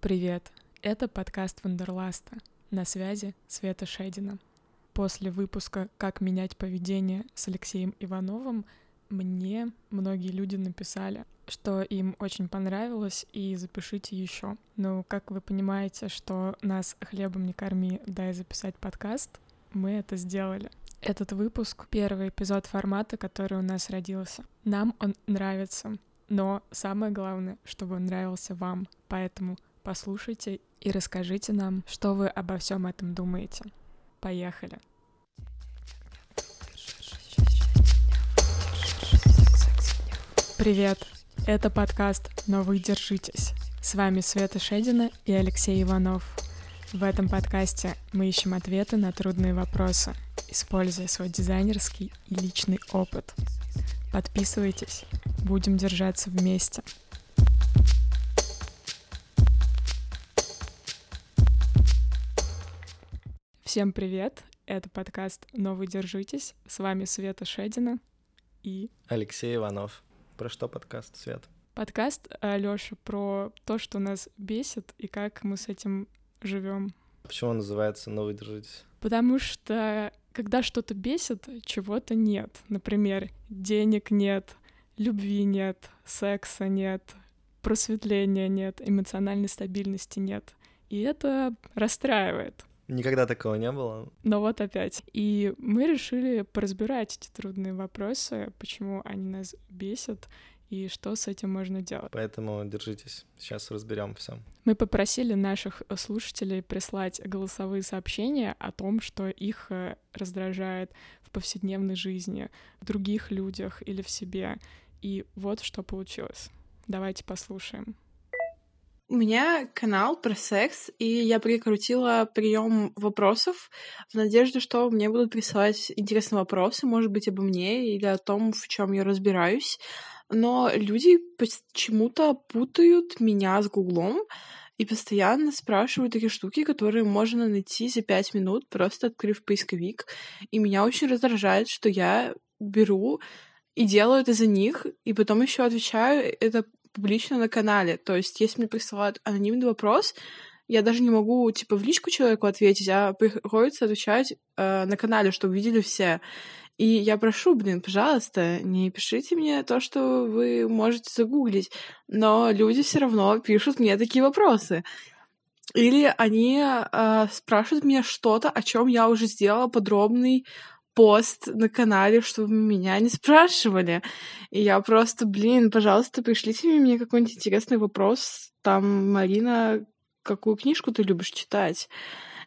Привет! Это подкаст Wanderlust 'а. На связи Света Шедина. После выпуска «Как менять поведение» с Алексеем Ивановым мне многие люди написали, что им очень понравилось, и запишите еще. Ну, как вы понимаете, что нас хлебом не корми, дай записать подкаст, мы это сделали. Этот выпуск — первый эпизод формата, который у нас родился. Нам он нравится, но самое главное, чтобы он нравился вам. Поэтому послушайте и расскажите нам, что вы обо всем этом думаете. Поехали! Привет! Это подкаст «Но вы держитесь». С вами Света Шедина и Алексей Иванов. В этом подкасте мы ищем ответы на трудные вопросы, используя свой дизайнерский и личный опыт. Подписывайтесь, будем держаться вместе. Всем привет! Это подкаст «Но вы держитесь». С вами Света Шедина и... Алексей Иванов. Про что подкаст, Свет? Подкаст, Алёша, про то, что нас бесит и как мы с этим живем. Почему он называется «Но вы держитесь»? Потому что когда что-то бесит, чего-то нет. Например, денег нет, любви нет, секса нет, просветления нет, эмоциональной стабильности нет. И это расстраивает. Никогда такого не было. Но вот опять. И мы решили поразбирать эти трудные вопросы, почему они нас бесят и что с этим можно делать. Поэтому держитесь, сейчас разберем все. Мы попросили наших слушателей прислать голосовые сообщения о том, что их э, раздражает в повседневной жизни, в других людях или в себе. И вот что получилось. Давайте послушаем. У меня канал про секс, и я прикрутила прием вопросов в надежде, что мне будут присылать интересные вопросы, может быть, обо мне или о том, в чем я разбираюсь. Но люди почему-то путают меня с Гуглом и постоянно спрашивают такие штуки, которые можно найти за пять минут, просто открыв поисковик. И меня очень раздражает, что я беру и делаю это за них, и потом еще отвечаю это публично на канале. То есть, если мне присылают анонимный вопрос, я даже не могу, типа, в личку человеку ответить, а приходится отвечать э, на канале, чтобы видели все. И я прошу, блин, пожалуйста, не пишите мне то, что вы можете загуглить, но люди все равно пишут мне такие вопросы. Или они э, спрашивают меня что-то, о чем я уже сделала подробный пост на канале, чтобы меня не спрашивали. И я просто, блин, пожалуйста, пришлите мне какой-нибудь интересный вопрос. Там, Марина, какую книжку ты любишь читать?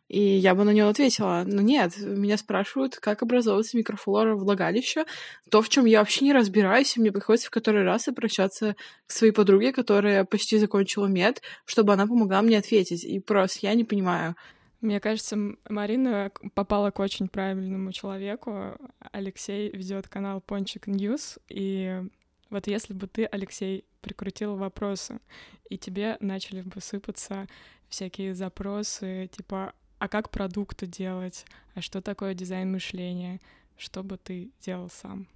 И я бы на него ответила. Но нет, меня спрашивают, как образовывается микрофлора влагалища. То, в чем я вообще не разбираюсь, и мне приходится в который раз обращаться к своей подруге, которая почти закончила мед, чтобы она помогла мне ответить. И просто я не понимаю. Мне кажется, Марина попала к очень правильному человеку. Алексей ведет канал Пончик News, и вот если бы ты, Алексей, прикрутил вопросы, и тебе начали бы сыпаться всякие запросы, типа, а как продукты делать, а что такое дизайн-мышление, что бы ты делал сам?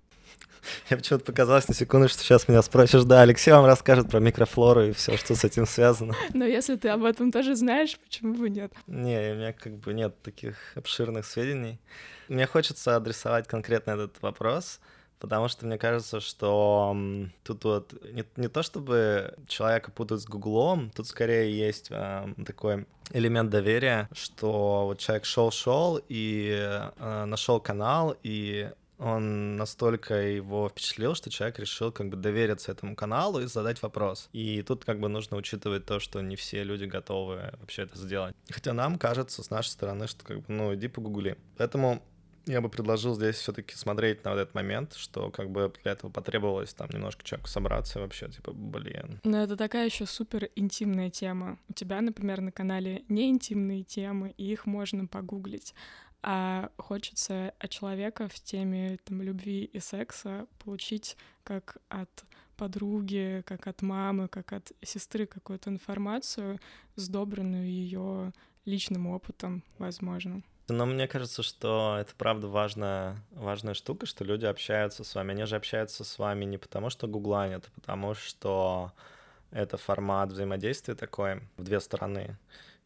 Я почему-то показалось на секунду, что сейчас меня спросишь, да, Алексей вам расскажет про микрофлору и все, что с этим связано. Но если ты об этом тоже знаешь, почему бы нет? Не, у меня как бы нет таких обширных сведений. Мне хочется адресовать конкретно этот вопрос, потому что мне кажется, что тут вот не, не то чтобы человека путают с Гуглом, тут скорее есть э, такой элемент доверия, что вот человек шел-шел и э, нашел канал, и он настолько его впечатлил, что человек решил как бы довериться этому каналу и задать вопрос. И тут как бы нужно учитывать то, что не все люди готовы вообще это сделать. Хотя нам кажется с нашей стороны, что как бы, ну, иди погугли. Поэтому я бы предложил здесь все-таки смотреть на вот этот момент, что как бы для этого потребовалось там немножко человеку собраться вообще, типа, блин. Но это такая еще супер интимная тема. У тебя, например, на канале не интимные темы, и их можно погуглить а хочется от человека в теме там, любви и секса получить как от подруги, как от мамы, как от сестры какую-то информацию, сдобренную ее личным опытом, возможно. Но мне кажется, что это правда важная, важная штука, что люди общаются с вами. Они же общаются с вами не потому, что гугла нет, а потому что это формат взаимодействия такой в две стороны.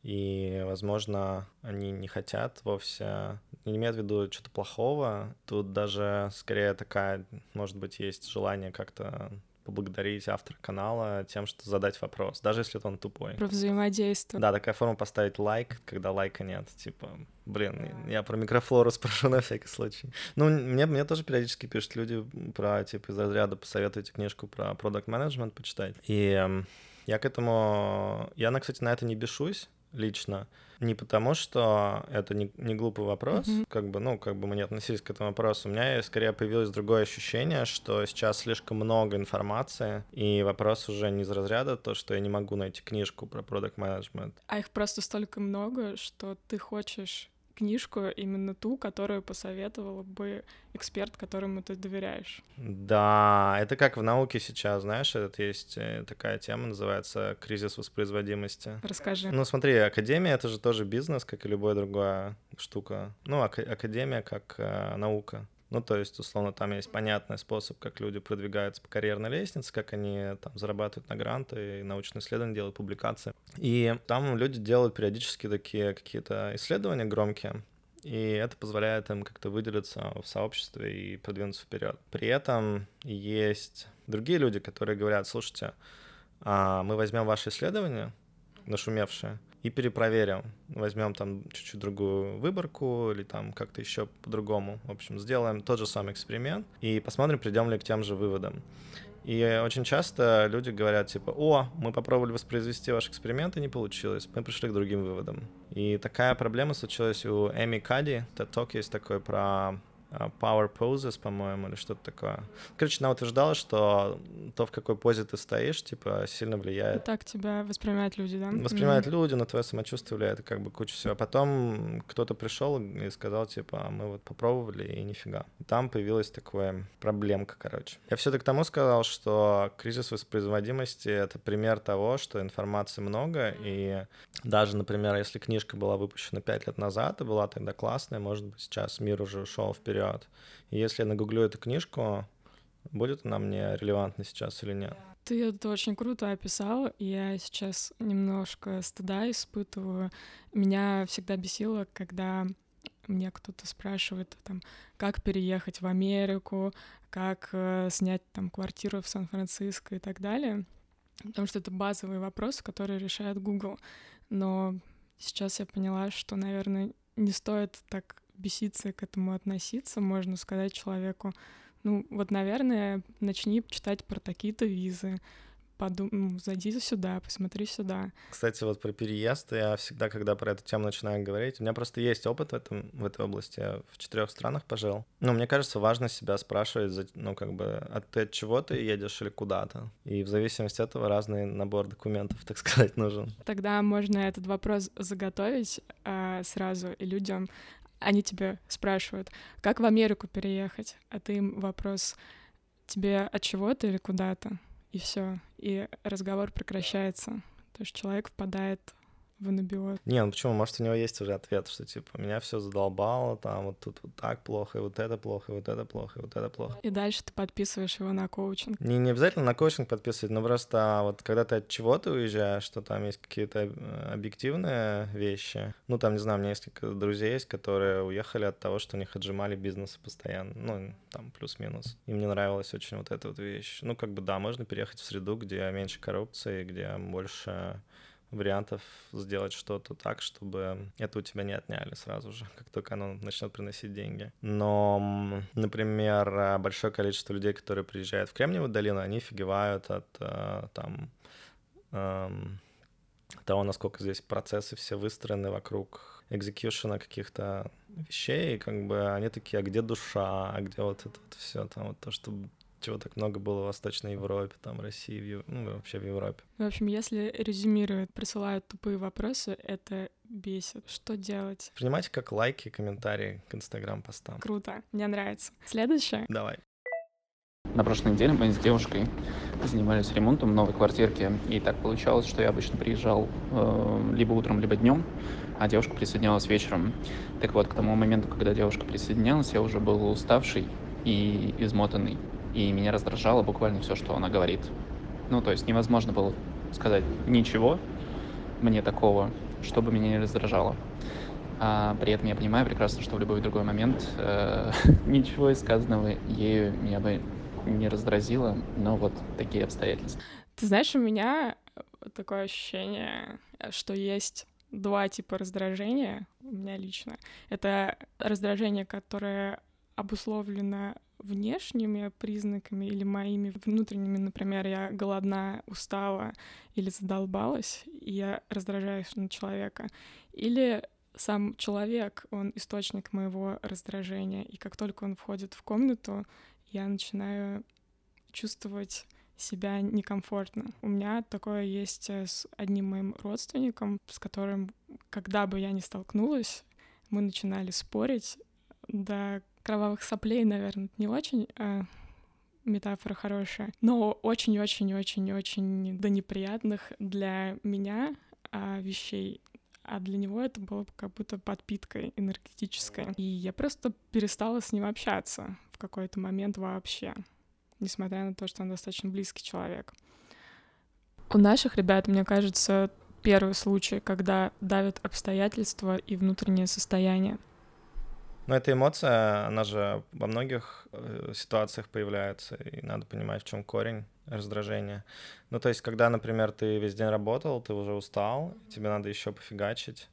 И, возможно, они не хотят вовсе, не имеют в виду что-то плохого. Тут даже скорее такая, может быть, есть желание как-то поблагодарить автора канала тем, что задать вопрос, даже если он тупой. Про взаимодействие. Да, такая форма поставить лайк, когда лайка нет. Типа, блин, я про микрофлору спрошу на всякий случай. Ну, мне, мне тоже периодически пишут люди про, типа, из разряда посоветуйте книжку про продукт менеджмент почитать. И я к этому... Я, кстати, на это не бешусь, лично. Не потому, что это не, не глупый вопрос, mm-hmm. как бы, ну, как бы мы не относились к этому вопросу. У меня скорее появилось другое ощущение, что сейчас слишком много информации, и вопрос уже не из разряда то, что я не могу найти книжку про продукт менеджмент. А их просто столько много, что ты хочешь книжку, именно ту, которую посоветовал бы эксперт, которому ты доверяешь. Да, это как в науке сейчас, знаешь, это есть э, такая тема, называется кризис воспроизводимости. Расскажи. Ну, смотри, академия — это же тоже бизнес, как и любая другая штука. Ну, ак- академия как э, наука. Ну, то есть, условно, там есть понятный способ, как люди продвигаются по карьерной лестнице, как они там зарабатывают на гранты, научные исследования делают, публикации. И там люди делают периодически такие какие-то исследования громкие, и это позволяет им как-то выделиться в сообществе и продвинуться вперед. При этом есть другие люди, которые говорят, слушайте, а мы возьмем ваше исследование, нашумевшее, и перепроверим. Возьмем там чуть-чуть другую выборку или там как-то еще по-другому. В общем, сделаем тот же самый эксперимент и посмотрим, придем ли к тем же выводам. И очень часто люди говорят, типа, о, мы попробовали воспроизвести ваш эксперимент, и не получилось, мы пришли к другим выводам. И такая проблема случилась у Эми Кади, TED Talk есть такой про power poses, по-моему, или что-то такое. Короче, она утверждала, что то, в какой позе ты стоишь, типа, сильно влияет. И так тебя воспринимают люди, да? Воспринимают mm-hmm. люди, на твое самочувствие влияет, как бы куча всего. А потом кто-то пришел и сказал, типа, «А мы вот попробовали, и нифига. И там появилась такая проблемка, короче. Я все-таки к тому сказал, что кризис воспроизводимости — это пример того, что информации много, и даже, например, если книжка была выпущена пять лет назад и была тогда классная, может быть, сейчас мир уже ушел вперед, вперед. И если я нагуглю эту книжку, будет она мне релевантна сейчас или нет? Ты это очень круто описал. Я сейчас немножко стыда испытываю. Меня всегда бесило, когда мне кто-то спрашивает, там, как переехать в Америку, как э, снять там квартиру в Сан-Франциско и так далее. Потому что это базовые вопросы, которые решает Google. Но сейчас я поняла, что, наверное, не стоит так беситься к этому относиться, можно сказать человеку, ну вот, наверное, начни читать про такие-то визы, подум... зайди сюда, посмотри сюда. Кстати, вот про переезд я всегда, когда про эту тему начинаю говорить, у меня просто есть опыт в, этом, в этой области, я в четырех странах пожил. Ну, мне кажется, важно себя спрашивать, ну, как бы, а ты от чего ты едешь или куда-то? И в зависимости от этого разный набор документов, так сказать, нужен. Тогда можно этот вопрос заготовить а, сразу и людям они тебя спрашивают, как в Америку переехать, а ты им вопрос, тебе от чего-то или куда-то, и все, и разговор прекращается. То есть человек впадает в анабиоз. Не, ну почему? Может, у него есть уже ответ, что типа меня все задолбало, там вот тут вот так плохо, и вот это плохо, и вот это плохо, и вот это плохо. И дальше ты подписываешь его на коучинг. Не, не обязательно на коучинг подписывать, но просто а, вот когда ты от чего-то уезжаешь, что там есть какие-то э, объективные вещи. Ну, там, не знаю, у меня несколько друзей есть, которые уехали от того, что у них отжимали бизнесы постоянно. Ну, там плюс-минус. Им не нравилась очень вот эта вот вещь. Ну, как бы да, можно переехать в среду, где меньше коррупции, где больше вариантов сделать что-то так, чтобы это у тебя не отняли сразу же, как только оно начнет приносить деньги. Но, например, большое количество людей, которые приезжают в Кремниевую долину, они офигевают от э, там эм, того, насколько здесь процессы все выстроены вокруг экзекьюшена каких-то вещей, как бы они такие, а где душа, а где вот это вот все, там вот то, что чего так много было в Восточной Европе, там, России, в, ну, вообще в Европе. В общем, если резюмируют, присылают тупые вопросы, это бесит. Что делать? Принимайте как лайки, комментарии к Инстаграм-постам. Круто, мне нравится. Следующее? Давай. На прошлой неделе мы с девушкой занимались ремонтом новой квартирки, и так получалось, что я обычно приезжал э, либо утром, либо днем, а девушка присоединялась вечером. Так вот, к тому моменту, когда девушка присоединялась, я уже был уставший и измотанный и меня раздражало буквально все, что она говорит. Ну, то есть невозможно было сказать ничего мне такого, чтобы меня не раздражало. А при этом я понимаю прекрасно, что в любой другой момент э, ничего из сказанного ею меня бы не раздразило, но вот такие обстоятельства. Ты знаешь, у меня такое ощущение, что есть два типа раздражения у меня лично. Это раздражение, которое обусловлено внешними признаками или моими внутренними, например, я голодна, устала или задолбалась, и я раздражаюсь на человека. Или сам человек, он источник моего раздражения, и как только он входит в комнату, я начинаю чувствовать себя некомфортно. У меня такое есть э, с одним моим родственником, с которым, когда бы я ни столкнулась, мы начинали спорить до кровавых соплей, наверное, не очень а метафора хорошая, но очень-очень-очень-очень до неприятных для меня а, вещей. А для него это было как будто подпиткой энергетической. И я просто перестала с ним общаться в какой-то момент вообще несмотря на то, что он достаточно близкий человек. У наших ребят, мне кажется, первый случай, когда давят обстоятельства и внутреннее состояние. Но эта эмоция, она же во многих э, ситуациях появляется, и надо понимать, в чем корень раздражения. Ну, то есть, когда, например, ты весь день работал, ты уже устал, тебе надо еще пофигачить,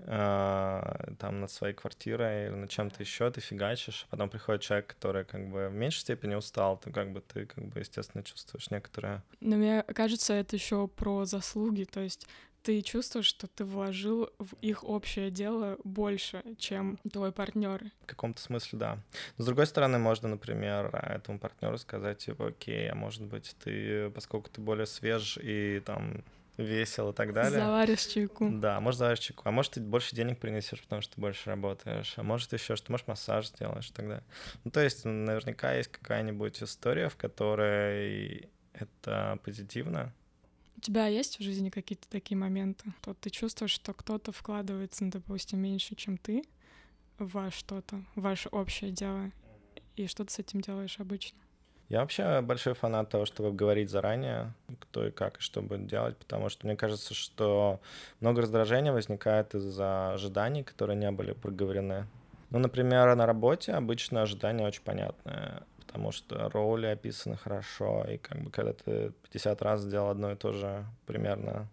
э, там над своей квартирой или над чем-то еще ты фигачишь, а потом приходит человек, который как бы в меньшей степени устал, то как бы ты как бы естественно чувствуешь некоторое. Но мне кажется, это еще про заслуги, то есть ты чувствуешь, что ты вложил в их общее дело больше, чем твой партнер. В каком-то смысле, да. Но с другой стороны, можно, например, этому партнеру сказать, типа, окей, а может быть, ты, поскольку ты более свеж и там весел и так далее. Заваришь чайку. Да, может заваришь чайку. А может ты больше денег принесешь, потому что ты больше работаешь. А может еще что, может массаж сделаешь и так далее. Ну, то есть наверняка есть какая-нибудь история, в которой это позитивно. У тебя есть в жизни какие-то такие моменты? То ты чувствуешь, что кто-то вкладывается, допустим, меньше, чем ты во что-то, в ваше общее дело, и что ты с этим делаешь обычно? Я вообще большой фанат того, чтобы говорить заранее, кто и как, и что будет делать, потому что мне кажется, что много раздражения возникает из-за ожиданий, которые не были проговорены. Ну, например, на работе обычно ожидания очень понятные, потому что роли описаны хорошо, и как бы когда ты 50 раз сделал одно и то же примерно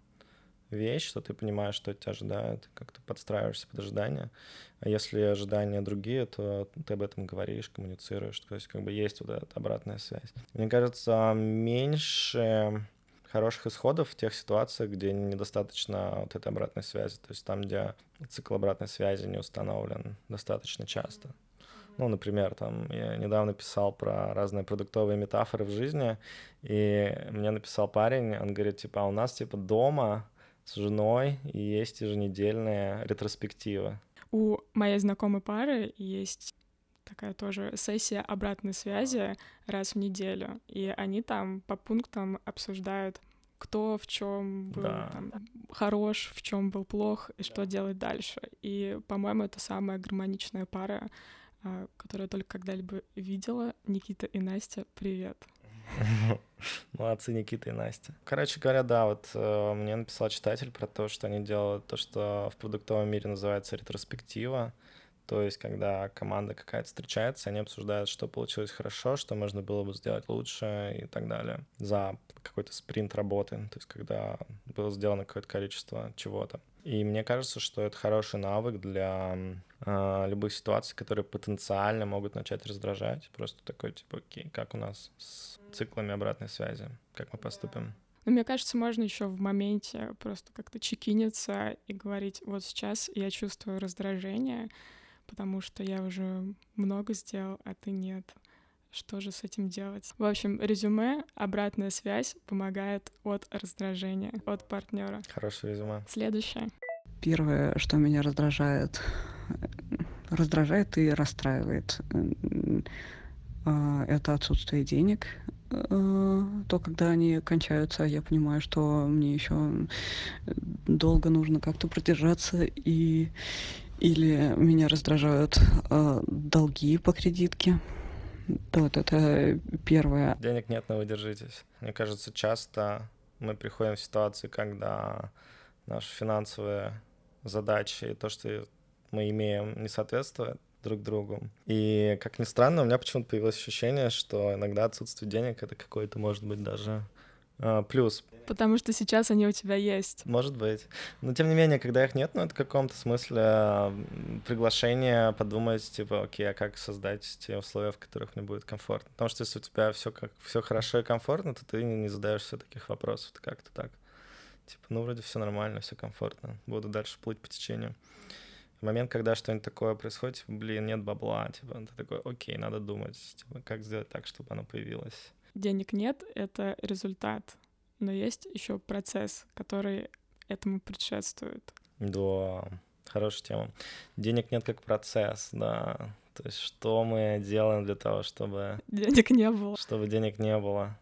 вещь, что ты понимаешь, что тебя ожидают, как ты подстраиваешься под ожидания. А если ожидания другие, то ты об этом говоришь, коммуницируешь. То есть как бы есть вот эта обратная связь. Мне кажется, меньше хороших исходов в тех ситуациях, где недостаточно вот этой обратной связи. То есть там, где цикл обратной связи не установлен достаточно часто. Ну, например, там я недавно писал про разные продуктовые метафоры в жизни, и мне написал парень, он говорит, типа, а у нас, типа, дома с женой и есть еженедельная ретроспектива. У моей знакомой пары есть такая тоже сессия обратной связи раз в неделю, и они там по пунктам обсуждают, кто в чем был да. там, хорош, в чем был плох и что делать дальше. И, по-моему, это самая гармоничная пара, которую я только когда-либо видела. Никита и Настя, привет. Молодцы, Никита и Настя. Короче говоря, да, вот э, мне написал читатель про то, что они делают то, что в продуктовом мире называется ретроспектива. То есть, когда команда какая-то встречается, они обсуждают, что получилось хорошо, что можно было бы сделать лучше и так далее за какой-то спринт работы, то есть когда было сделано какое-то количество чего-то. И мне кажется, что это хороший навык для э, любых ситуаций, которые потенциально могут начать раздражать. Просто такой, типа, окей, как у нас с циклами обратной связи, как мы поступим. Ну, мне кажется, можно еще в моменте просто как-то чекиниться и говорить, вот сейчас я чувствую раздражение, потому что я уже много сделал, а ты нет. Что же с этим делать? В общем, резюме, обратная связь помогает от раздражения, от партнера. Хорошее резюме. Следующее. Первое, что меня раздражает, раздражает и расстраивает, а, это отсутствие денег. А, то, когда они кончаются, я понимаю, что мне еще долго нужно как-то продержаться и или меня раздражают э, долги по кредитке вот это первое. Денег нет, но вы держитесь. Мне кажется, часто мы приходим в ситуацию, когда наши финансовые задачи и то, что мы имеем, не соответствует друг другу. И, как ни странно, у меня почему-то появилось ощущение, что иногда отсутствие денег — это какой-то, может быть, даже а, плюс. Потому что сейчас они у тебя есть. Может быть. Но тем не менее, когда их нет, ну это в каком-то смысле приглашение подумать, типа, окей, а как создать те условия, в которых мне будет комфортно. Потому что если у тебя все как все хорошо и комфортно, то ты не задаешься таких вопросов, как-то так. Типа, ну вроде все нормально, все комфортно, буду дальше плыть по течению. В момент, когда что-нибудь такое происходит, типа, блин, нет бабла, типа, ты такой, окей, надо думать, типа, как сделать так, чтобы оно появилось денег нет, это результат. Но есть еще процесс, который этому предшествует. Да, хорошая тема. Денег нет как процесс, да. То есть что мы делаем для того, чтобы... Денег не было. Чтобы денег не было.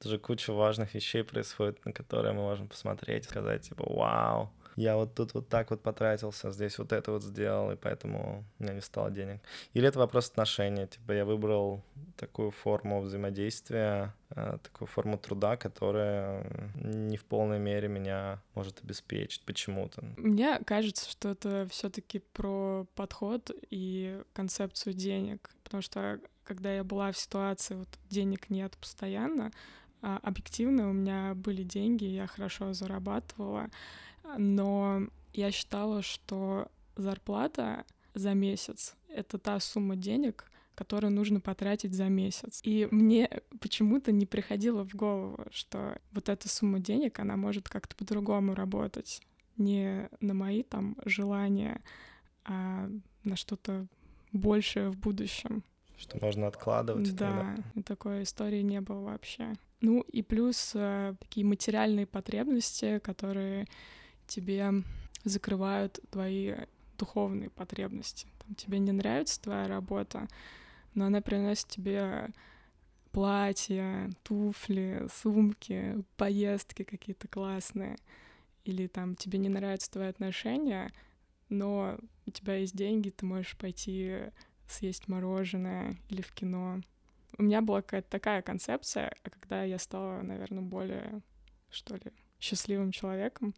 Это же куча важных вещей происходит, на которые мы можем посмотреть, сказать, типа, вау, я вот тут вот так вот потратился, здесь вот это вот сделал, и поэтому у меня не стало денег. Или это вопрос отношения, типа я выбрал такую форму взаимодействия, э, такую форму труда, которая не в полной мере меня может обеспечить почему-то. Мне кажется, что это все таки про подход и концепцию денег, потому что когда я была в ситуации, вот денег нет постоянно, а объективно у меня были деньги, я хорошо зарабатывала, но я считала, что зарплата за месяц — это та сумма денег, которую нужно потратить за месяц. И мне почему-то не приходило в голову, что вот эта сумма денег, она может как-то по-другому работать. Не на мои там желания, а на что-то большее в будущем. Что можно откладывать. Да, тогда. такой истории не было вообще. Ну и плюс э, такие материальные потребности, которые тебе закрывают твои духовные потребности. Там, тебе не нравится твоя работа, но она приносит тебе платья, туфли, сумки, поездки какие-то классные. Или там тебе не нравятся твои отношения, но у тебя есть деньги, ты можешь пойти съесть мороженое или в кино. У меня была какая-то такая концепция, а когда я стала, наверное, более, что ли, счастливым человеком,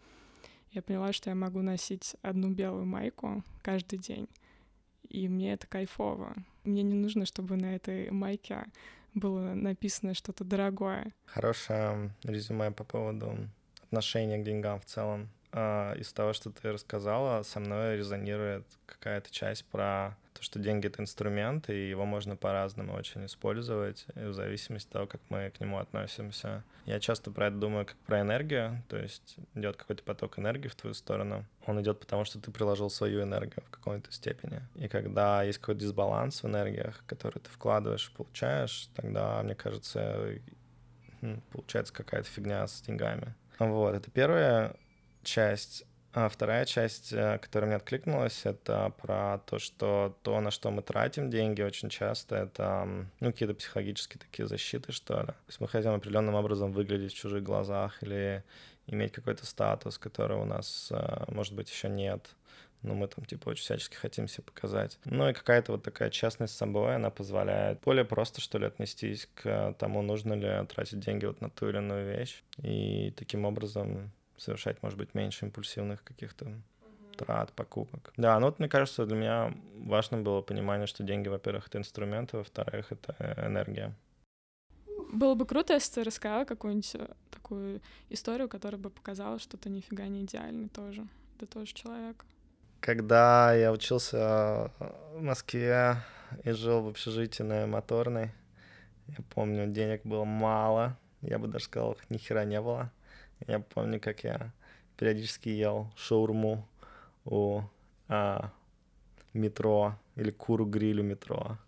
я поняла, что я могу носить одну белую майку каждый день. И мне это кайфово. Мне не нужно, чтобы на этой майке было написано что-то дорогое. Хорошее резюме по поводу отношения к деньгам в целом. А, из того, что ты рассказала, со мной резонирует какая-то часть про то, что деньги — это инструмент, и его можно по-разному очень использовать, в зависимости от того, как мы к нему относимся. Я часто про это думаю как про энергию, то есть идет какой-то поток энергии в твою сторону. Он идет потому, что ты приложил свою энергию в какой-то степени. И когда есть какой-то дисбаланс в энергиях, который ты вкладываешь и получаешь, тогда, мне кажется, получается какая-то фигня с деньгами. Вот, это первая часть. А вторая часть, э, которая мне откликнулась, это про то, что то, на что мы тратим деньги очень часто, это ну, какие-то психологические такие защиты, что ли. То есть мы хотим определенным образом выглядеть в чужих глазах или иметь какой-то статус, которого у нас, э, может быть, еще нет. Но мы там, типа, очень всячески хотим себе показать. Ну и какая-то вот такая честность с собой, она позволяет более просто, что ли, отнестись к тому, нужно ли тратить деньги вот на ту или иную вещь. И таким образом совершать, может быть, меньше импульсивных каких-то трат, покупок. Да, ну вот мне кажется, для меня важно было понимание, что деньги, во-первых, это инструменты, во-вторых, это энергия. Было бы круто, если ты рассказала какую-нибудь э, такую историю, которая бы показала, что ты нифига не идеальный тоже. Ты тоже человек. Когда я учился в Москве и жил в общежитии на Моторной, я помню, денег было мало, я бы даже сказал, ни хера не было. Я помню, как я периодически ел шаурму у а, метро или куру грилю метро.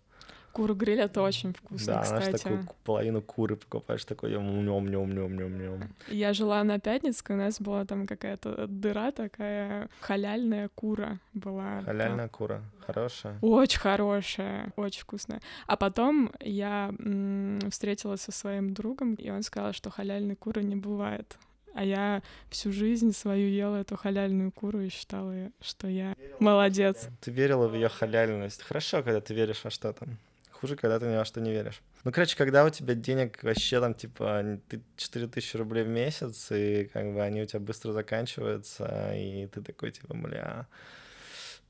Куру гриль это очень вкусно, да, кстати. знаешь, такую половину куры покупаешь, такой нем нем нем нем нем нем Я жила на Пятницкой, у нас была там какая-то дыра такая, халяльная кура была. Халяльная там. кура, хорошая? Очень хорошая, очень вкусная. А потом я м- встретилась со своим другом, и он сказал, что халяльной куры не бывает. А я всю жизнь свою ела эту халяльную куру и считала, что я молодец. Ты верила в ее халяльность. Хорошо, когда ты веришь во что-то. хуже, когда ты ни во что не веришь. Ну, короче, когда у тебя денег вообще там, типа, ты 4000 рублей в месяц, и как бы они у тебя быстро заканчиваются, и ты такой, типа, бля,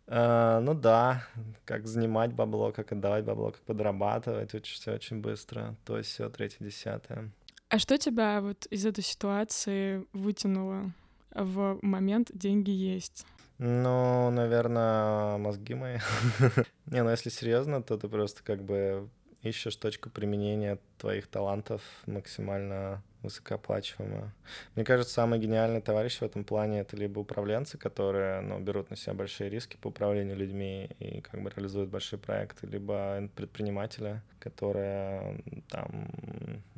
Uh, ну да, как занимать бабло, как отдавать бабло, как подрабатывать, учишься очень быстро. То есть все, третье, десятое. А что тебя вот из этой ситуации вытянуло в момент «деньги есть»? Ну, наверное, мозги мои. Не, ну если серьезно, то ты просто как бы ищешь точку применения твоих талантов максимально высокооплачиваемую. Мне кажется, самый гениальный товарищ в этом плане — это либо управленцы, которые ну, берут на себя большие риски по управлению людьми и как бы реализуют большие проекты, либо предприниматели, которые там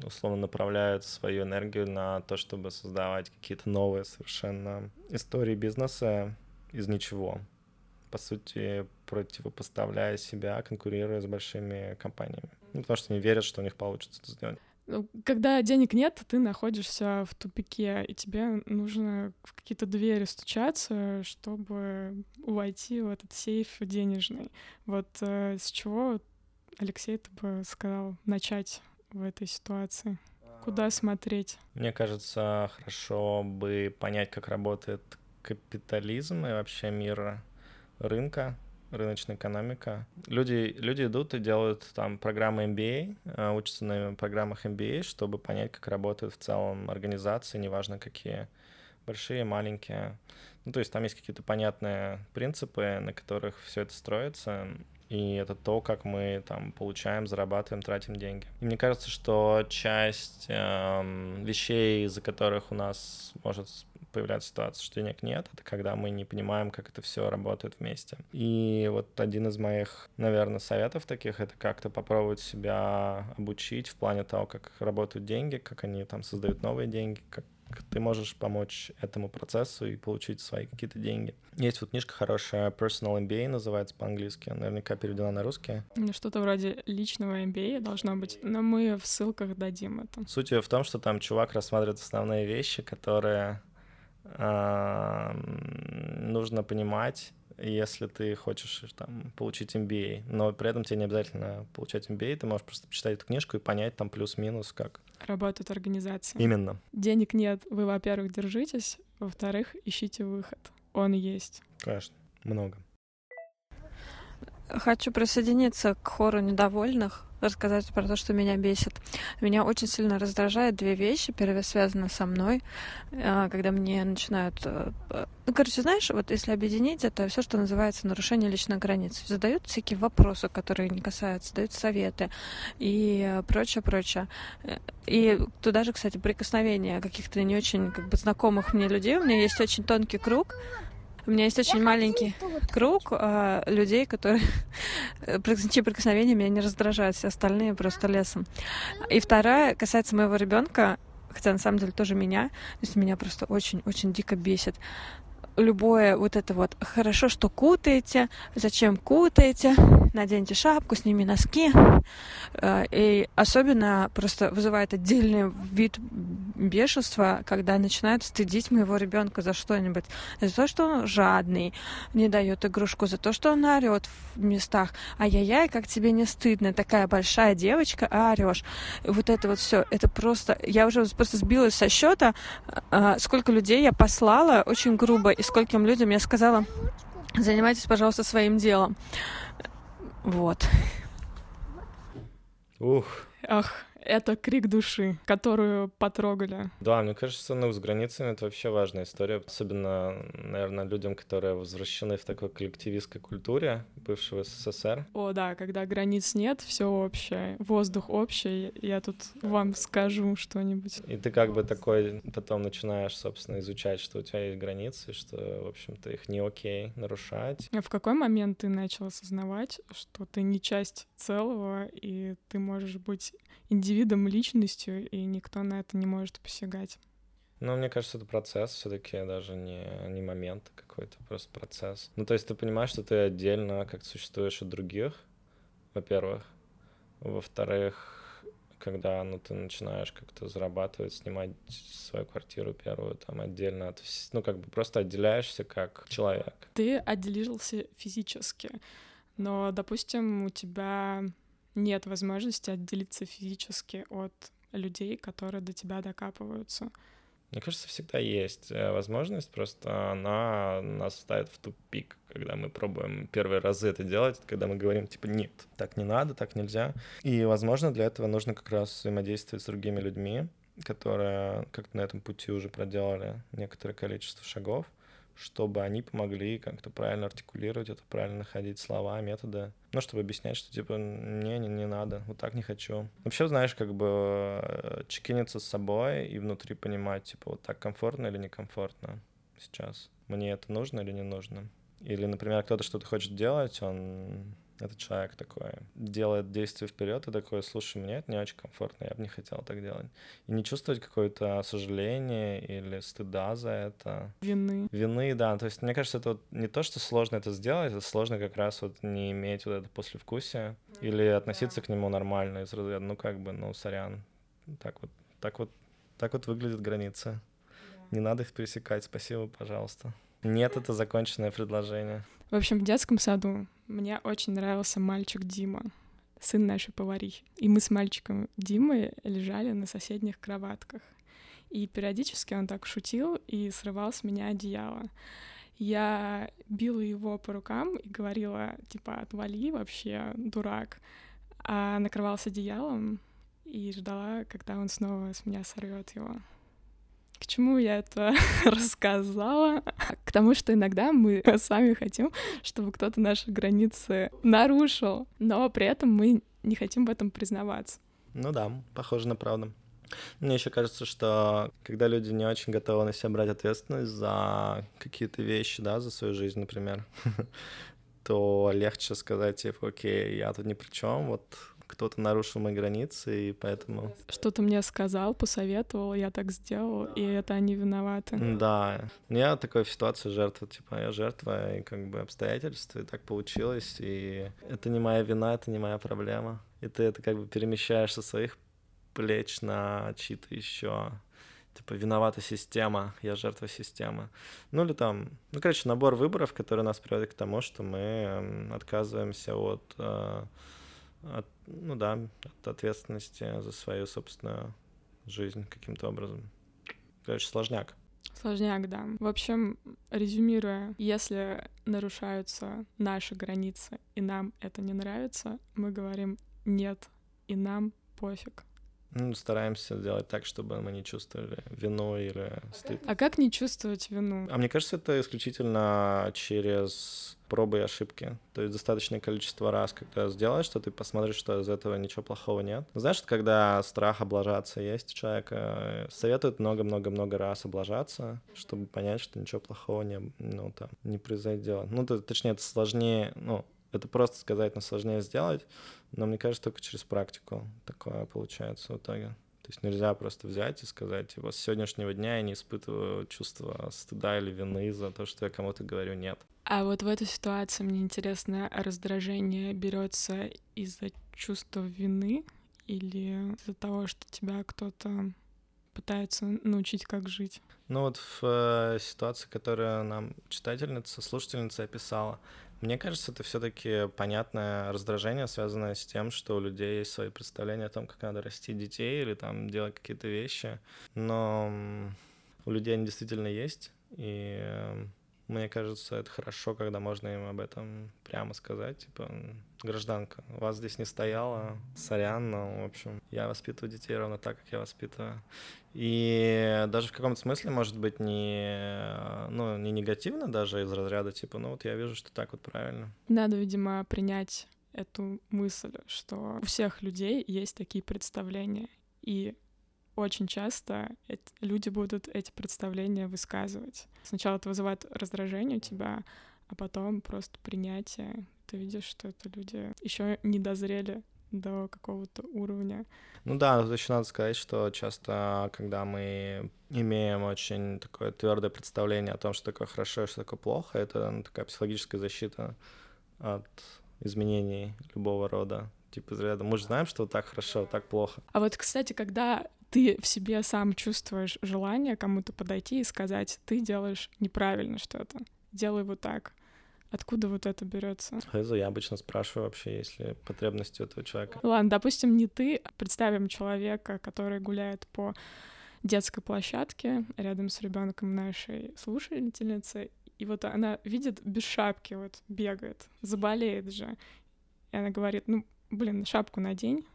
условно направляют свою энергию на то, чтобы создавать какие-то новые совершенно истории бизнеса из ничего. По сути, противопоставляя себя, конкурируя с большими компаниями. Ну, потому что они верят, что у них получится это сделать. Ну, когда денег нет, ты находишься в тупике, и тебе нужно в какие-то двери стучаться, чтобы войти в этот сейф денежный. Вот э, с чего, Алексей, ты бы сказал, начать в этой ситуации? Куда а. смотреть? Мне кажется, хорошо бы понять, как работает капитализм и вообще мир рынка, рыночная экономика. Люди, люди идут и делают там программы MBA, а, учатся на программах MBA, чтобы понять, как работают в целом организации, неважно какие, большие, маленькие. Ну, то есть там есть какие-то понятные принципы, на которых все это строится, и это то, как мы там получаем, зарабатываем, тратим деньги. И мне кажется, что часть эм, вещей, из-за которых у нас может появляется ситуация, что денег нет, это когда мы не понимаем, как это все работает вместе. И вот один из моих, наверное, советов таких — это как-то попробовать себя обучить в плане того, как работают деньги, как они там создают новые деньги, как ты можешь помочь этому процессу и получить свои какие-то деньги. Есть вот книжка хорошая, Personal MBA называется по-английски, наверняка переведена на русский. Что-то вроде личного MBA должно быть, но мы в ссылках дадим это. Суть ее в том, что там чувак рассматривает основные вещи, которые нужно понимать, если ты хочешь там, получить MBA, но при этом тебе не обязательно получать MBA, ты можешь просто почитать эту книжку и понять там плюс-минус как. Работает организация. Именно. Денег нет, вы, во-первых, держитесь, во-вторых, ищите выход. Он есть. Конечно, много. Хочу присоединиться к хору недовольных рассказать про то, что меня бесит. Меня очень сильно раздражает две вещи. Первая связана со мной, а, когда мне начинают... Э, ну, короче, знаешь, вот если объединить, это все, что называется нарушение личной границы. Задают всякие вопросы, которые не касаются, дают советы и прочее, прочее. И туда же, кстати, прикосновение каких-то не очень как бы знакомых мне людей. У меня есть очень тонкий круг, у меня есть очень маленький круг э, людей, которые чьи прикосновения меня не раздражают, все остальные просто лесом. И вторая касается моего ребенка, хотя на самом деле тоже меня, то есть меня просто очень-очень дико бесит любое вот это вот хорошо, что кутаете, зачем кутаете, наденьте шапку, сними носки. Э, и особенно просто вызывает отдельный вид бешенства, когда начинают стыдить моего ребенка за что-нибудь. За то, что он жадный, не дает игрушку, за то, что он орет в местах. Ай-яй-яй, как тебе не стыдно, такая большая девочка, а орешь. Вот это вот все, это просто... Я уже просто сбилась со счета, э, сколько людей я послала очень грубо и скольким людям я сказала, занимайтесь, пожалуйста, своим делом. Вот. Ух. Ах, это крик души, которую потрогали. Да, мне кажется, ну, с границами это вообще важная история, особенно, наверное, людям, которые возвращены в такой коллективистской культуре бывшего СССР. О, да, когда границ нет, все общее, воздух общий, я тут вам скажу что-нибудь. И ты как бы такой потом начинаешь, собственно, изучать, что у тебя есть границы, что, в общем-то, их не окей нарушать. А в какой момент ты начал осознавать, что ты не часть целого, и ты можешь быть индивидом, личностью, и никто на это не может посягать. Ну, мне кажется, это процесс все-таки, даже не, не момент какой-то, просто процесс. Ну, то есть ты понимаешь, что ты отдельно как существуешь от других, во-первых. Во-вторых, когда ну, ты начинаешь как-то зарабатывать, снимать свою квартиру первую там отдельно от... Ну, как бы просто отделяешься как человек. Ты отделился физически, но, допустим, у тебя нет возможности отделиться физически от людей, которые до тебя докапываются. Мне кажется, всегда есть э, возможность, просто она нас ставит в тупик, когда мы пробуем первые разы это делать, когда мы говорим, типа, нет, так не надо, так нельзя. И, возможно, для этого нужно как раз взаимодействовать с другими людьми, которые как-то на этом пути уже проделали некоторое количество шагов, чтобы они помогли как-то правильно артикулировать это, правильно находить слова, методы. Ну, чтобы объяснять, что типа, не, не, не надо, вот так не хочу. Вообще, знаешь, как бы э, чекиниться с собой и внутри понимать, типа, вот так комфортно или некомфортно сейчас. Мне это нужно или не нужно. Или, например, кто-то что-то хочет делать, он этот человек такой делает действие вперед и такой, слушай, мне это не очень комфортно, я бы не хотел так делать. И не чувствовать какое-то сожаление или стыда за это. Вины. Вины, да. То есть, мне кажется, это вот не то, что сложно это сделать, это сложно как раз вот не иметь вот это послевкусие или относиться к нему нормально из разряда, ну как бы, ну сорян. Так вот, так вот, так вот выглядят границы. Не надо их пересекать, спасибо, пожалуйста. Нет, это законченное предложение. В общем, в детском саду мне очень нравился мальчик Дима, сын нашей поварихи. И мы с мальчиком Димой лежали на соседних кроватках. И периодически он так шутил и срывал с меня одеяло. Я била его по рукам и говорила, типа, отвали вообще, дурак. А накрывался одеялом и ждала, когда он снова с меня сорвет его. К чему я это рассказала? К тому, что иногда мы сами хотим, чтобы кто-то наши границы нарушил, но при этом мы не хотим в этом признаваться. Ну да, похоже на правду. Мне еще кажется, что когда люди не очень готовы на себя брать ответственность за какие-то вещи, да, за свою жизнь, например, то легче сказать, типа, окей, я тут ни при чем, вот кто-то нарушил мои границы, и поэтому... Что ты мне сказал, посоветовал, я так сделал, и это они виноваты. Да. Я такой в ситуации жертва, типа, я жертва, и как бы обстоятельства, и так получилось, и это не моя вина, это не моя проблема. И ты это как бы перемещаешь со своих плеч на чьи-то еще типа виновата система, я жертва системы. Ну или там, ну короче, набор выборов, который нас приводит к тому, что мы отказываемся от э, от, ну да, от ответственности за свою собственную жизнь каким-то образом. Короче, сложняк. Сложняк, да. В общем, резюмируя, если нарушаются наши границы, и нам это не нравится, мы говорим «нет», и нам пофиг. Ну, стараемся делать так, чтобы мы не чувствовали вину или стыд. А как не чувствовать вину? А мне кажется, это исключительно через пробы и ошибки. То есть достаточное количество раз, когда сделаешь что ты посмотришь, что из этого ничего плохого нет. Знаешь, когда страх облажаться есть у человека, советуют много-много-много раз облажаться, чтобы понять, что ничего плохого не, ну, там, не произойдет. Ну, то, точнее, это сложнее, ну, это просто сказать, но сложнее сделать. Но мне кажется, только через практику такое получается в итоге. То есть нельзя просто взять и сказать, вот с сегодняшнего дня я не испытываю чувства стыда или вины за то, что я кому-то говорю нет. А вот в этой ситуации мне интересно, раздражение берется из-за чувства вины или из-за того, что тебя кто-то пытается научить, как жить? Ну вот в э, ситуации, которую нам читательница, слушательница описала, мне кажется, это все-таки понятное раздражение, связанное с тем, что у людей есть свои представления о том, как надо расти детей или там делать какие-то вещи. Но у людей они действительно есть, и мне кажется, это хорошо, когда можно им об этом прямо сказать. Типа, гражданка, вас здесь не стояла, сорян, но, в общем, я воспитываю детей ровно так, как я воспитываю. И даже в каком-то смысле, может быть, не, ну, не негативно даже из разряда, типа, ну вот я вижу, что так вот правильно. Надо, видимо, принять эту мысль, что у всех людей есть такие представления, и очень часто люди будут эти представления высказывать. Сначала это вызывает раздражение у тебя, а потом просто принятие. Ты видишь, что это люди еще не дозрели до какого-то уровня. Ну да, тут еще надо сказать, что часто, когда мы имеем очень такое твердое представление о том, что такое хорошо и что такое плохо, это ну, такая психологическая защита от изменений любого рода. Типа из ряда, мы же знаем, что вот так хорошо, вот так плохо. А вот, кстати, когда ты в себе сам чувствуешь желание кому-то подойти и сказать, ты делаешь неправильно что-то, делай вот так. Откуда вот это берется? Хз, я обычно спрашиваю вообще, если потребности у этого человека. Ладно, допустим, не ты. Представим человека, который гуляет по детской площадке рядом с ребенком нашей слушательницы, и вот она видит без шапки, вот бегает, заболеет же. И она говорит, ну, блин, шапку надень.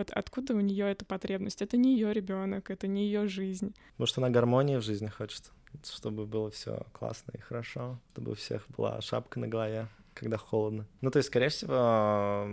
Вот откуда у нее эта потребность? Это не ее ребенок, это не ее жизнь. Может, она гармонии в жизни хочет, чтобы было все классно и хорошо, чтобы у всех была шапка на голове когда холодно. Ну, то есть, скорее всего,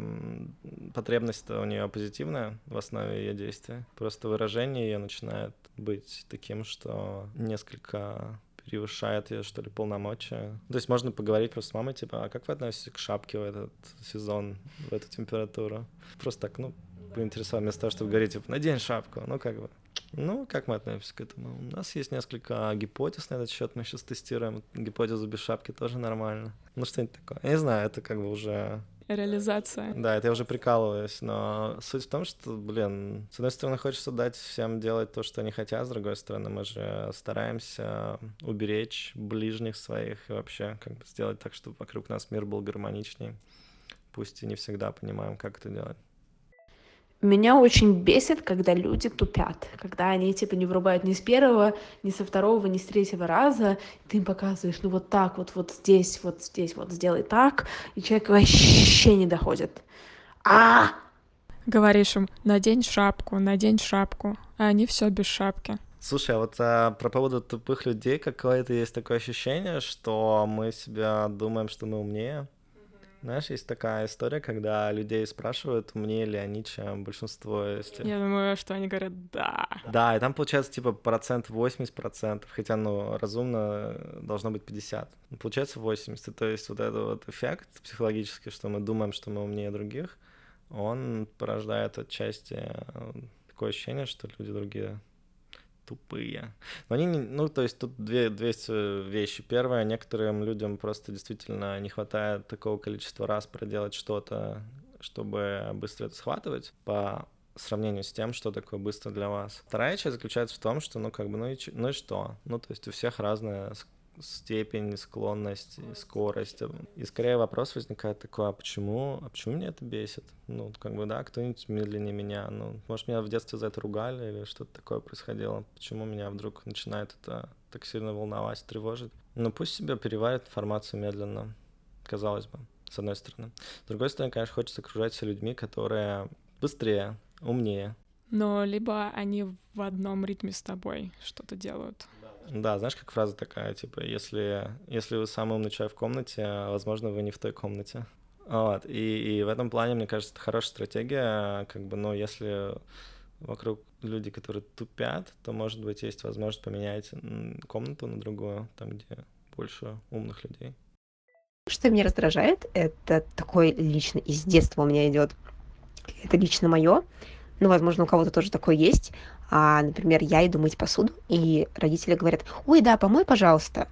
потребность у нее позитивная в основе ее действия. Просто выражение ее начинает быть таким, что несколько превышает ее, что ли, полномочия. То есть можно поговорить просто с мамой, типа, а как вы относитесь к шапке в этот сезон, в эту температуру? Просто так, ну, поинтересовал, вместо того, чтобы говорить, типа, надень шапку, ну, как бы. Ну, как мы относимся к этому? У нас есть несколько гипотез на этот счет, мы сейчас тестируем. Гипотезу без шапки тоже нормально. Ну, что-нибудь такое. Я не знаю, это как бы уже реализация. Да, это я уже прикалываюсь, но суть в том, что, блин, с одной стороны, хочется дать всем делать то, что они хотят, с другой стороны, мы же стараемся уберечь ближних своих и вообще как бы сделать так, чтобы вокруг нас мир был гармоничней. Пусть и не всегда понимаем, как это делать. Меня очень бесит, когда люди тупят, когда они типа не врубают ни с первого, ни со второго, ни с третьего раза, ты им показываешь, ну вот так вот, вот здесь, вот здесь, вот сделай так, и человек вообще не доходит. А! Говоришь им, надень шапку, надень шапку, а они все без шапки. Слушай, а вот а, про поводу тупых людей какое-то есть такое ощущение, что мы себя думаем, что мы умнее, знаешь, есть такая история, когда людей спрашивают, умнее ли они, чем большинство. Если... Я думаю, что они говорят «да». Да, и там получается типа процент 80%, хотя, ну, разумно должно быть 50. Но получается 80, то есть вот этот вот эффект психологический, что мы думаем, что мы умнее других, он порождает отчасти э, такое ощущение, что люди другие тупые. Но они, ну, то есть тут две, две вещи. Первое, некоторым людям просто действительно не хватает такого количества раз проделать что-то, чтобы быстро это схватывать по сравнению с тем, что такое быстро для вас. Вторая часть заключается в том, что, ну, как бы, ну и, ну и что? Ну, то есть у всех разная степень, склонность, скорость. И скорее вопрос возникает такой, а почему, а почему меня это бесит? Ну, как бы, да, кто-нибудь медленнее меня, ну, может, меня в детстве за это ругали или что-то такое происходило, почему меня вдруг начинает это так сильно волновать, тревожить? Ну, пусть себе переварит информацию медленно, казалось бы, с одной стороны. С другой стороны, конечно, хочется окружать себя людьми, которые быстрее, умнее. Но либо они в одном ритме с тобой что-то делают. Да, знаешь, как фраза такая, типа, если, если вы самый умный человек в комнате, возможно, вы не в той комнате. Вот, и, и в этом плане, мне кажется, это хорошая стратегия, как бы, но если вокруг люди, которые тупят, то, может быть, есть возможность поменять комнату на другую, там, где больше умных людей. Что меня раздражает, это такой лично из детства у меня идет. Это лично мое. Ну, возможно, у кого-то тоже такое есть а, например, я иду мыть посуду, и родители говорят, ой, да, помой, пожалуйста.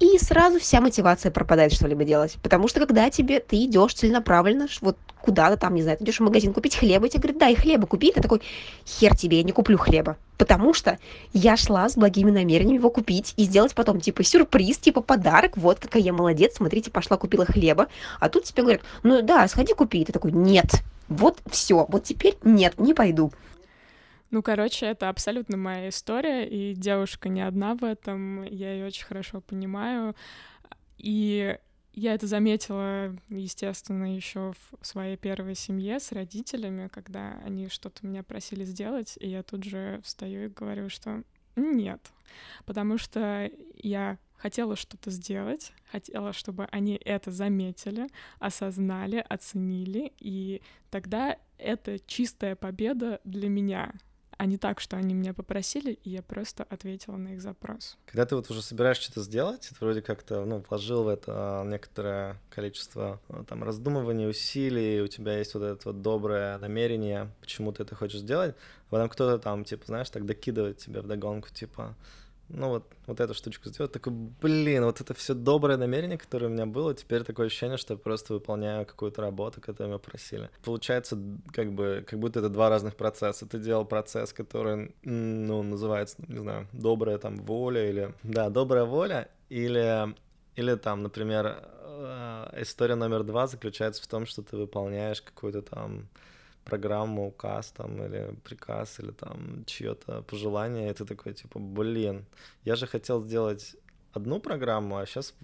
И сразу вся мотивация пропадает что-либо делать. Потому что когда тебе, ты идешь целенаправленно, вот куда-то там, не знаю, ты идешь в магазин купить хлеба, и тебе говорят, дай хлеба купи, ты такой, хер тебе, я не куплю хлеба. Потому что я шла с благими намерениями его купить и сделать потом, типа, сюрприз, типа, подарок, вот какая я молодец, смотрите, пошла купила хлеба. А тут тебе говорят, ну да, сходи купи. И ты такой, нет, вот все, вот теперь нет, не пойду. Ну, короче, это абсолютно моя история, и девушка не одна в этом, я ее очень хорошо понимаю. И я это заметила, естественно, еще в своей первой семье с родителями, когда они что-то меня просили сделать, и я тут же встаю и говорю, что нет, потому что я хотела что-то сделать, хотела, чтобы они это заметили, осознали, оценили, и тогда это чистая победа для меня а не так, что они меня попросили, и я просто ответила на их запрос. Когда ты вот уже собираешься что-то сделать, ты вроде как-то, ну, вложил в это некоторое количество ну, там раздумываний, усилий, у тебя есть вот это вот доброе намерение, почему ты это хочешь сделать, а потом кто-то там, типа, знаешь, так докидывает тебе в догонку, типа, ну вот, вот эту штучку сделать, такой, блин, вот это все доброе намерение, которое у меня было, теперь такое ощущение, что я просто выполняю какую-то работу, которую меня просили. Получается, как бы, как будто это два разных процесса. Ты делал процесс, который, ну, называется, не знаю, добрая там воля или, да, добрая воля, или, или там, например, история номер два заключается в том, что ты выполняешь какую-то там программу, указ там или приказ или там чье-то пожелание, и ты такой типа, блин, я же хотел сделать одну программу, а сейчас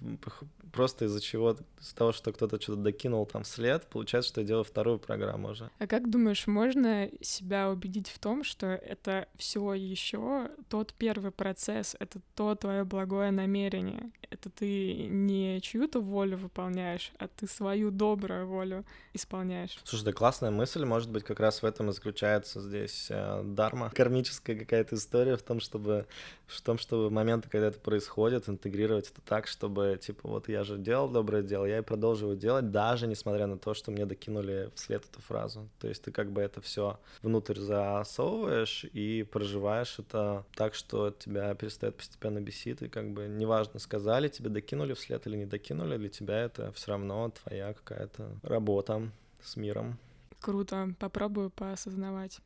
просто из-за чего, из-за того, что кто-то что-то докинул там след, получается, что я делаю вторую программу уже. А как думаешь, можно себя убедить в том, что это все еще тот первый процесс, это то твое благое намерение? Это ты не чью-то волю выполняешь, а ты свою добрую волю исполняешь. Слушай, да классная мысль, может быть, как раз в этом и заключается здесь э, дарма, кармическая какая-то история в том, чтобы в том, чтобы моменты, когда это происходит, интегрировать это так, чтобы, типа, вот я же делал доброе дело, я и продолжу делать, даже несмотря на то, что мне докинули вслед эту фразу. То есть ты как бы это все внутрь засовываешь и проживаешь это так, что тебя перестает постепенно бесить, и как бы неважно, сказали тебе, докинули вслед или не докинули, для тебя это все равно твоя какая-то работа с миром. Круто, попробую поосознавать.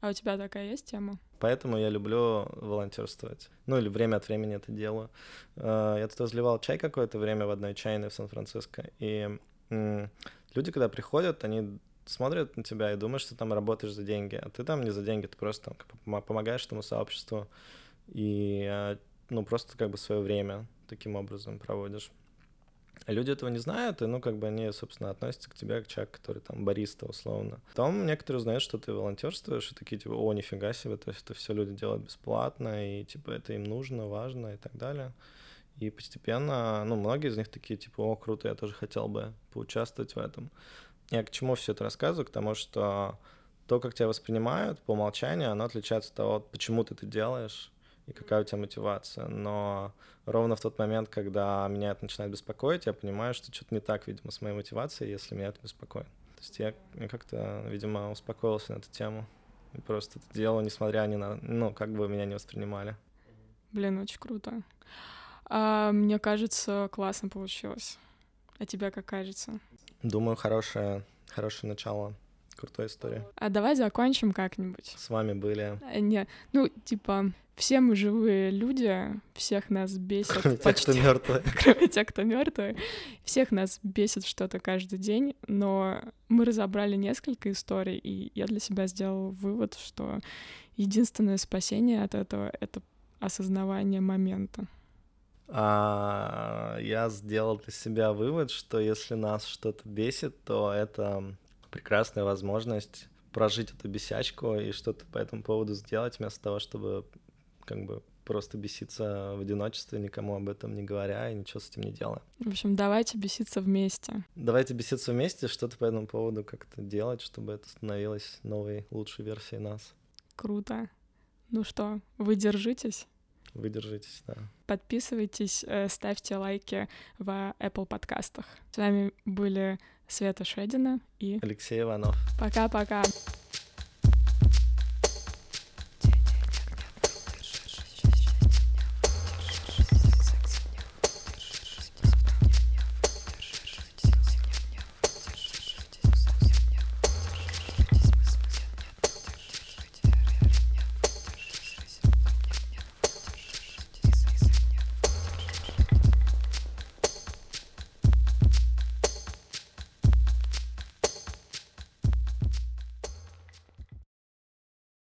А у тебя такая есть тема? Поэтому я люблю волонтерствовать. Ну или время от времени это делаю. Э, я тут разливал чай какое-то время в одной чайной в Сан-Франциско. И люди, когда приходят, они смотрят на тебя и думают, что ты там работаешь за деньги. А ты там не за деньги, ты просто там помогаешь этому сообществу. И э, ну просто как бы свое время таким образом проводишь. Люди этого не знают, и, ну, как бы они, собственно, относятся к тебе как человек, который там бариста, условно. Потом некоторые узнают, что ты волонтерствуешь, и такие, типа, о, нифига себе, то есть это все люди делают бесплатно, и, типа, это им нужно, важно и так далее. И постепенно, ну, многие из них такие, типа, о, круто, я тоже хотел бы поучаствовать в этом. Я к чему все это рассказываю? К тому, что то, как тебя воспринимают по умолчанию, оно отличается от того, почему ты это делаешь, и какая у тебя мотивация. Но ровно в тот момент, когда меня это начинает беспокоить, я понимаю, что что-то не так, видимо, с моей мотивацией, если меня это беспокоит. То есть я, как-то, видимо, успокоился на эту тему. И просто это делал, несмотря ни на... Ну, как бы меня не воспринимали. Блин, очень круто. А, мне кажется, классно получилось. А тебе как кажется? Думаю, хорошее, хорошее начало крутой истории. А давай закончим как-нибудь. С вами были. А, не, ну, типа, все мы живые люди, всех нас бесит. Кроме почти, тех, кто мертвые. Кроме тех, кто мертвые. Всех нас бесит что-то каждый день, но мы разобрали несколько историй, и я для себя сделал вывод, что единственное спасение от этого — это осознавание момента. А, я сделал для себя вывод, что если нас что-то бесит, то это прекрасная возможность прожить эту бесячку и что-то по этому поводу сделать, вместо того, чтобы как бы просто беситься в одиночестве, никому об этом не говоря и ничего с этим не делая. В общем, давайте беситься вместе. Давайте беситься вместе, что-то по этому поводу как-то делать, чтобы это становилось новой, лучшей версией нас. Круто. Ну что, вы держитесь? Вы держитесь, да. Подписывайтесь, э, ставьте лайки в Apple подкастах. С вами были Света Шедина и Алексей Иванов. Пока-пока.